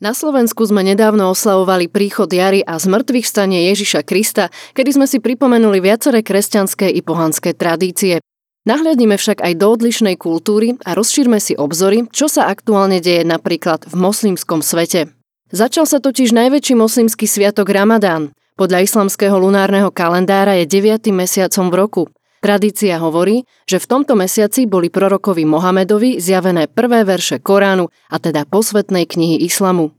Na Slovensku sme nedávno oslavovali príchod jary a zmrtvých stanie Ježiša Krista, kedy sme si pripomenuli viaceré kresťanské i pohanské tradície. Nahľadnime však aj do odlišnej kultúry a rozšírme si obzory, čo sa aktuálne deje napríklad v moslimskom svete. Začal sa totiž najväčší moslimský sviatok Ramadán. Podľa islamského lunárneho kalendára je 9. mesiacom v roku. Tradícia hovorí, že v tomto mesiaci boli prorokovi Mohamedovi zjavené prvé verše Koránu, a teda posvetnej knihy islamu.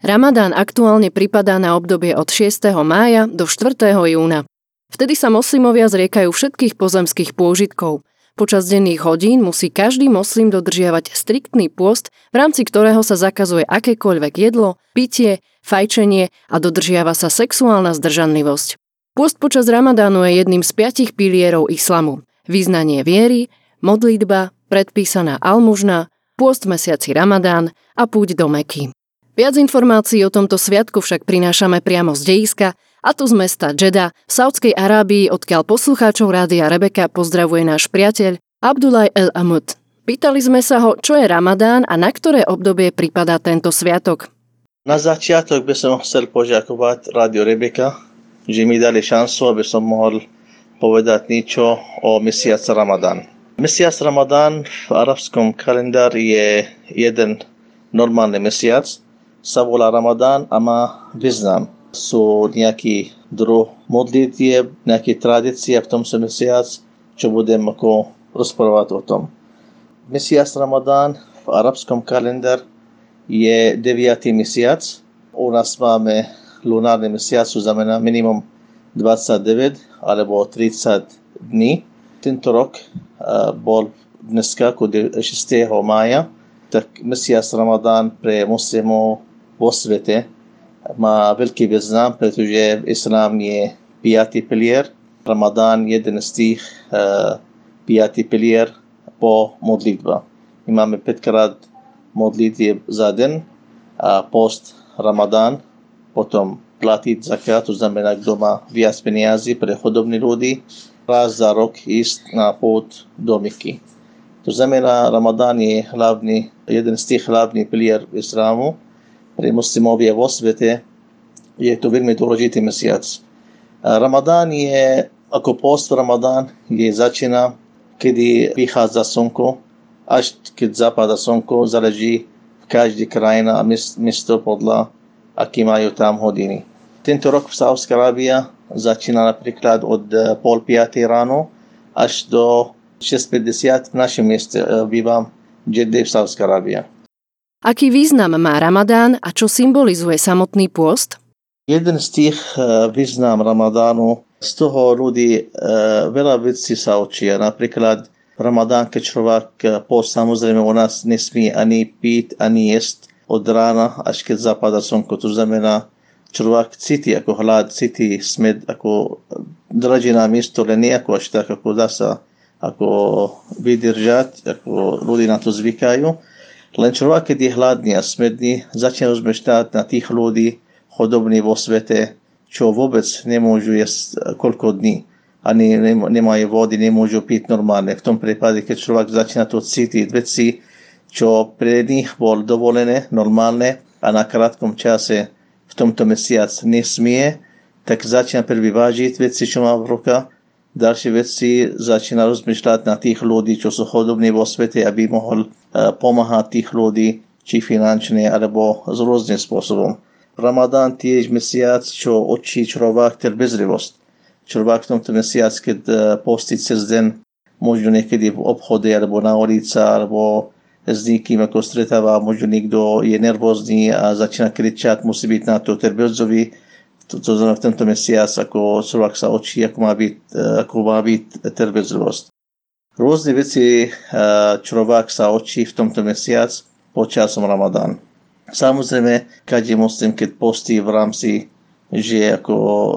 Ramadán aktuálne pripadá na obdobie od 6. mája do 4. júna. Vtedy sa moslimovia zriekajú všetkých pozemských pôžitkov. Počas denných hodín musí každý moslim dodržiavať striktný pôst, v rámci ktorého sa zakazuje akékoľvek jedlo, pitie, fajčenie a dodržiava sa sexuálna zdržanlivosť. Pôst počas Ramadánu je jedným z piatich pilierov islamu. Význanie viery, modlitba, predpísaná almužna, pôst mesiaci Ramadán a púť do Meky. Viac informácií o tomto sviatku však prinášame priamo z dejiska, a tu z mesta Džeda v Saudskej Arábii, odkiaľ poslucháčov Rádia Rebeka pozdravuje náš priateľ Abdullah El Amud. Pýtali sme sa ho, čo je Ramadán a na ktoré obdobie pripadá tento sviatok. Na začiatok by som chcel poďakovať Rádio Rebeka, že mi dali šancu, aby som mohol povedať niečo o mesiac Ramadán. Mesiac Ramadán v arabskom kalendári je jeden normálny mesiac, sa volá Ramadán a má význam. Sú nejaký druh modlitieb, nejaké tradície v tom mesiac, čo budem ako rozprávať o tom. Mesiac Ramadán v arabskom kalendár je 9. mesiac. U nás máme lunárny mesiac, to znamená minimum 29 alebo 30 dní. Tento rok bol dneska, 6. mája, tak mesiac Ramadán pre muslimov vo svete má veľký význam, pretože Islám je piatý pilier, Ramadán jeden z tých uh, piatý pilier po modlitba. My máme 5 krát modlitieb za deň a post Ramadán potom platiť zakat, to znamená, kto má viac peniazy pre chodobní ľudí, raz za rok ísť na pôd do Miky. To znamená, Ramadán je hlavný, jeden z tých hlavných pilier islámu. Pre muslimovie vo svete je to veľmi dôležitý mesiac. Ramadán je, ako post Ramadán, je začína, kedy vychádza slnko, až keď zapadá slnko, záleží v každej krajina a mesto podľa aký majú tam hodiny. Tento rok v Sávská Arábia začína napríklad od eh, pol piatej ráno až do 6.50 v našom mieste eh, bývam Jedde v Sávská Arábia. Aký význam má Ramadán a čo symbolizuje samotný pôst? Jeden z tých eh, význam Ramadánu, z toho ľudí veľa vecí sa učia. Napríklad Ramadán, keď človek post, samozrejme u nás nesmí ani piť, ani jesť od rána až keď zapadá slnko. To znamená, človek cíti ako hlad, cíti smed, ako drží na miesto, len nie ako až tak, ako dá sa ako vydržať, ako ľudí na to zvykajú. Len človek, keď je hladný a smedný, začne rozmýšľať na tých ľudí chodobní vo svete, čo vôbec nemôžu jesť koľko dní. Ani nemajú vody, nemôžu piť normálne. V tom prípade, keď človek začína to cítiť veci, čo pre nich bol dovolené, normálne a na krátkom čase v tomto mesiac nesmie, tak začína prvý vážiť veci, čo má v rukách, ďalšie veci začína rozmýšľať na tých ľudí, čo sú chodobní vo svete, aby mohol e, pomáhať tých ľudí, či finančne, alebo z rôznym spôsobom. Ramadán tiež mesiac, čo očí človek trpezlivosť. Človek v tomto mesiac, keď e, postí cez deň, možno niekedy v obchode, alebo na ulici, alebo s niekým ako stretáva, možno niekto je nervózny a začína kričať, musí byť na to terbiozový, to, to znamená v tento mesiac, ako človek sa očí, ako má byť, e, ako má byť terbiozovosť. Rôzne veci e, človek sa očí v tomto mesiac počasom Ramadán. Samozrejme, každý muslim, keď postí v rámci, že ako e,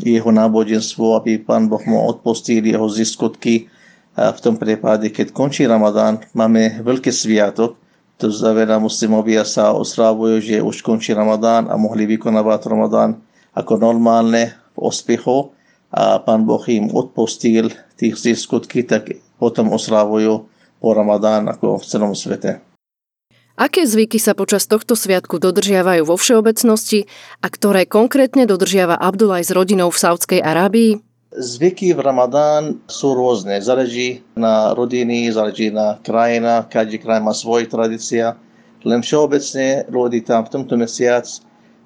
jeho náboženstvo, aby pán Boh mu odpustil jeho ziskotky, a v tom prípade, keď končí Ramadán, máme veľký sviatok, to znamená, muslimovia sa oslávujú, že už končí Ramadán a mohli vykonávať Ramadán ako normálne v ospechu a pán Boh im odpustil tých skutky, tak potom oslávujú po Ramadán ako v celom svete. Aké zvyky sa počas tohto sviatku dodržiavajú vo všeobecnosti a ktoré konkrétne dodržiava Abdulaj s rodinou v Saudskej Arábii? Zvyky v Ramadán sú rôzne. Záleží na rodiny, záleží na krajina. Každý kraj má svoje tradícia. Len všeobecne ľudí tam v tomto mesiac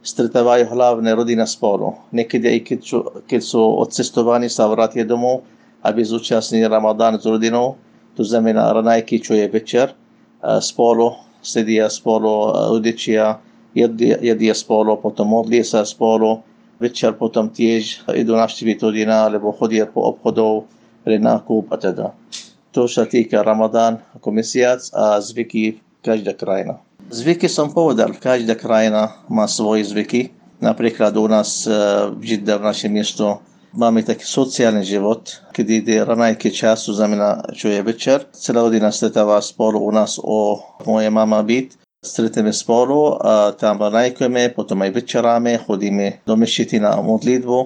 stretávajú hlavne rodina spolu. Niekedy aj keď, keď sú odcestovaní, sa vrátia domov, aby zúčastnili Ramadán s rodinou. To znamená ranajky, čo je večer, spolu sedia spolu, rodičia jedia, jedia spolu, potom modlia sa spolu. Večer potom tiež idú navštíviť rodina, alebo chodia po obchodov pre nákup a teda. To sa týka Ramadán ako mesiac a zvyky každá krajina. Zvyky som povedal, každá krajina má svoje zvyky. Napríklad u nás v Židda, v našem mesto, Máme taký sociálny život, kedy ranajky času, znamená, čo je večer. Celá rodina stretáva spolu u nás o moje mama byt. Stretneme spolu tam ranajkujeme, potom aj večeráme, chodíme do mešity na modlitbu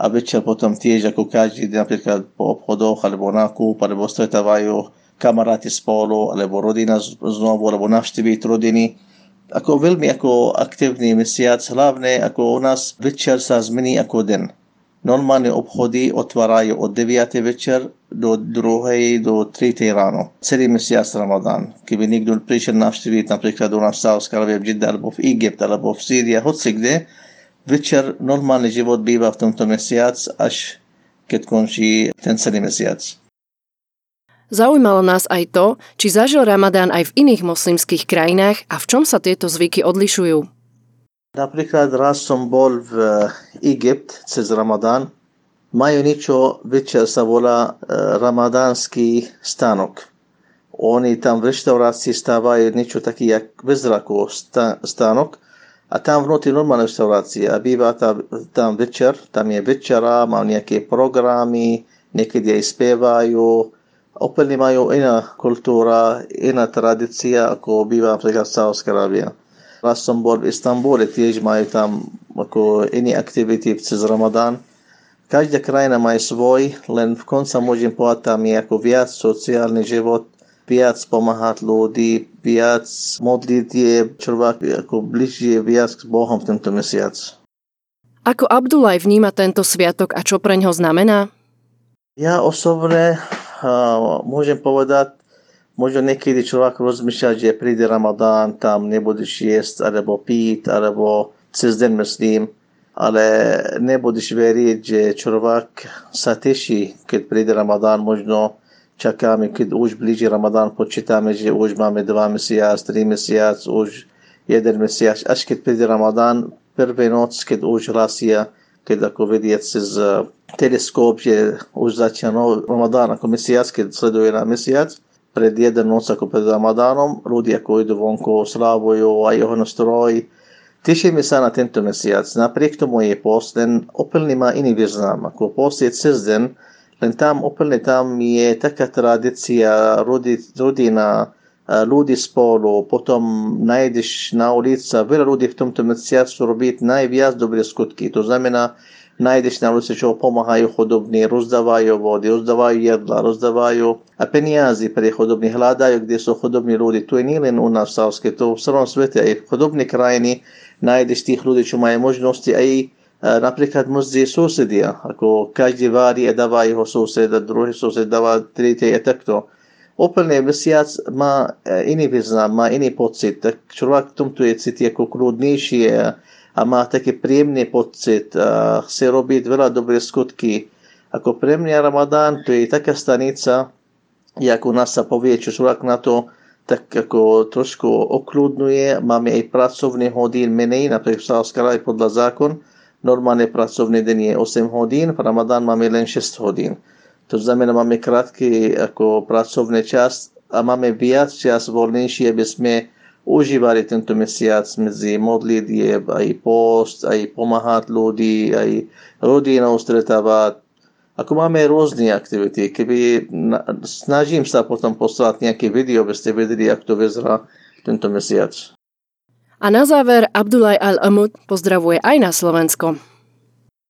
a večer potom tiež ako každý deň napríklad po obchodoch alebo nákup, alebo stretávajú kamaráti spolu, alebo rodina znovu, alebo navštíviť rodiny. Ako veľmi ako aktívny mesiac, hlavne ako u nás večer sa zmení ako den Normálne obchody otvárajú od 9. večer do 2. do 3. ráno. Celý mesiac Ramadán. Keby niekto prišiel navštíviť napríklad u nás v Sávskej v Jedda, alebo Egypt, alebo v Sýrii, hoci kde, večer normálny život býva v tomto mesiac, až keď končí ten celý mesiac. Zaujímalo nás aj to, či zažil Ramadán aj v iných moslimských krajinách a v čom sa tieto zvyky odlišujú. Napríklad raz som bol v Egypt cez Ramadán. Majú niečo, večer sa volá ramadánsky stánok. Oni tam v reštaurácii stávajú niečo taký, jak bez zraku stánok a tam vnútri normálna reštaurácia a býva tam, večer, tam je večera, má nejaké programy, niekedy aj spievajú, úplne majú iná kultúra, iná tradícia, ako býva napríklad Sávská Arábia. Raz som bol v Istambule, tiež majú tam ako iné aktivity cez Ramadán. Každá krajina má svoj, len v konca môžem povedať, tam je ako viac sociálny život, viac pomáhať ľudí, viac modlitie, človek ako bližšie viac k Bohom v tento mesiac. Ako Abdulaj vníma tento sviatok a čo pre ňo znamená? Ja osobne uh, môžem povedať, Možno niekedy človek rozmýšľa, že príde Ramadán, tam nebudeš jesť, alebo piť, alebo cez deň myslím, ale nebudeš veriť, že človek sa teší, keď príde Ramadán, možno čakáme, keď už blíži Ramadán, počítame, že už máme dva mesiac, tri mesiac, už jeden mesiac, až keď príde Ramadán, prvý noc, keď už hlasia, keď ako vedie cez teleskop, že už začína Ramadán ako mesiac, keď sleduje na mesiac, pred jeden noc ako pred Ramadánom, ľudia ako idú vonku, slávujú aj jeho nastroj. Tešíme sa na tento mesiac. Napriek tomu je post, len úplne má iný význam. Ako post je cez deň, len tam úplne tam je taká tradícia, rodina, ľudí spolu, potom nájdeš na ulici veľa ľudí v tomto mesiacu robiť najviac dobré skutky. To znamená, nájdeš na čo pomáhajú chodobní, rozdávajú vody, rozdávajú jedla, rozdávajú a peniazy pre chodobní, hľadajú, kde sú chodobní ľudí. To je nielen u nás v Savske, to v celom svete, aj v chodobní krajiny nájdeš tých ľudí, čo majú možnosti aj napríklad medzi susedia, ako každý vári a dáva jeho suseda, druhý sused dáva tretí a takto. Úplne mesiac má iný význam, má iný pocit, tak človek v tomto je cíti ako kľudnejšie, a má taký príjemný pocit a chce robiť veľa dobré skutky. Ako pre mňa Ramadán to je taká stanica, jak nás sa povie, čo človek na to tak ako trošku okľudnuje. Máme aj pracovný hodín menej, napríklad v aj podľa zákon. Normálne pracovný deň je 8 hodín, v Ramadán máme len 6 hodín. To znamená, máme krátky ako pracovný čas a máme viac čas voľnejší, aby sme užívali tento mesiac medzi modlitieb, aj post, aj pomáhať ľudí, aj rodinou stretávať. Ako máme rôzne aktivity. Keby snažím sa potom poslať nejaké video, aby ste vedeli, ako to vyzerá tento mesiac. A na záver Abdulaj Al-Amud pozdravuje aj na Slovensko.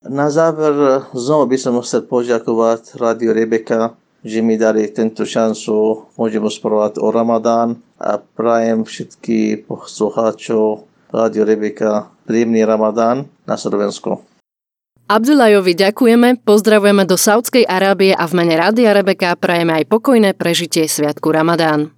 Na záver znovu by som chcel poďakovať Radio Rebeka že mi dali tento šancu, môžem rozprávať o Ramadán a prajem všetky poslucháčov Rádio Rebeka príjemný Ramadán na Slovensku. Abdullajovi ďakujeme, pozdravujeme do Saudskej Arábie a v mene Rádia Rebeka prajeme aj pokojné prežitie Sviatku Ramadán.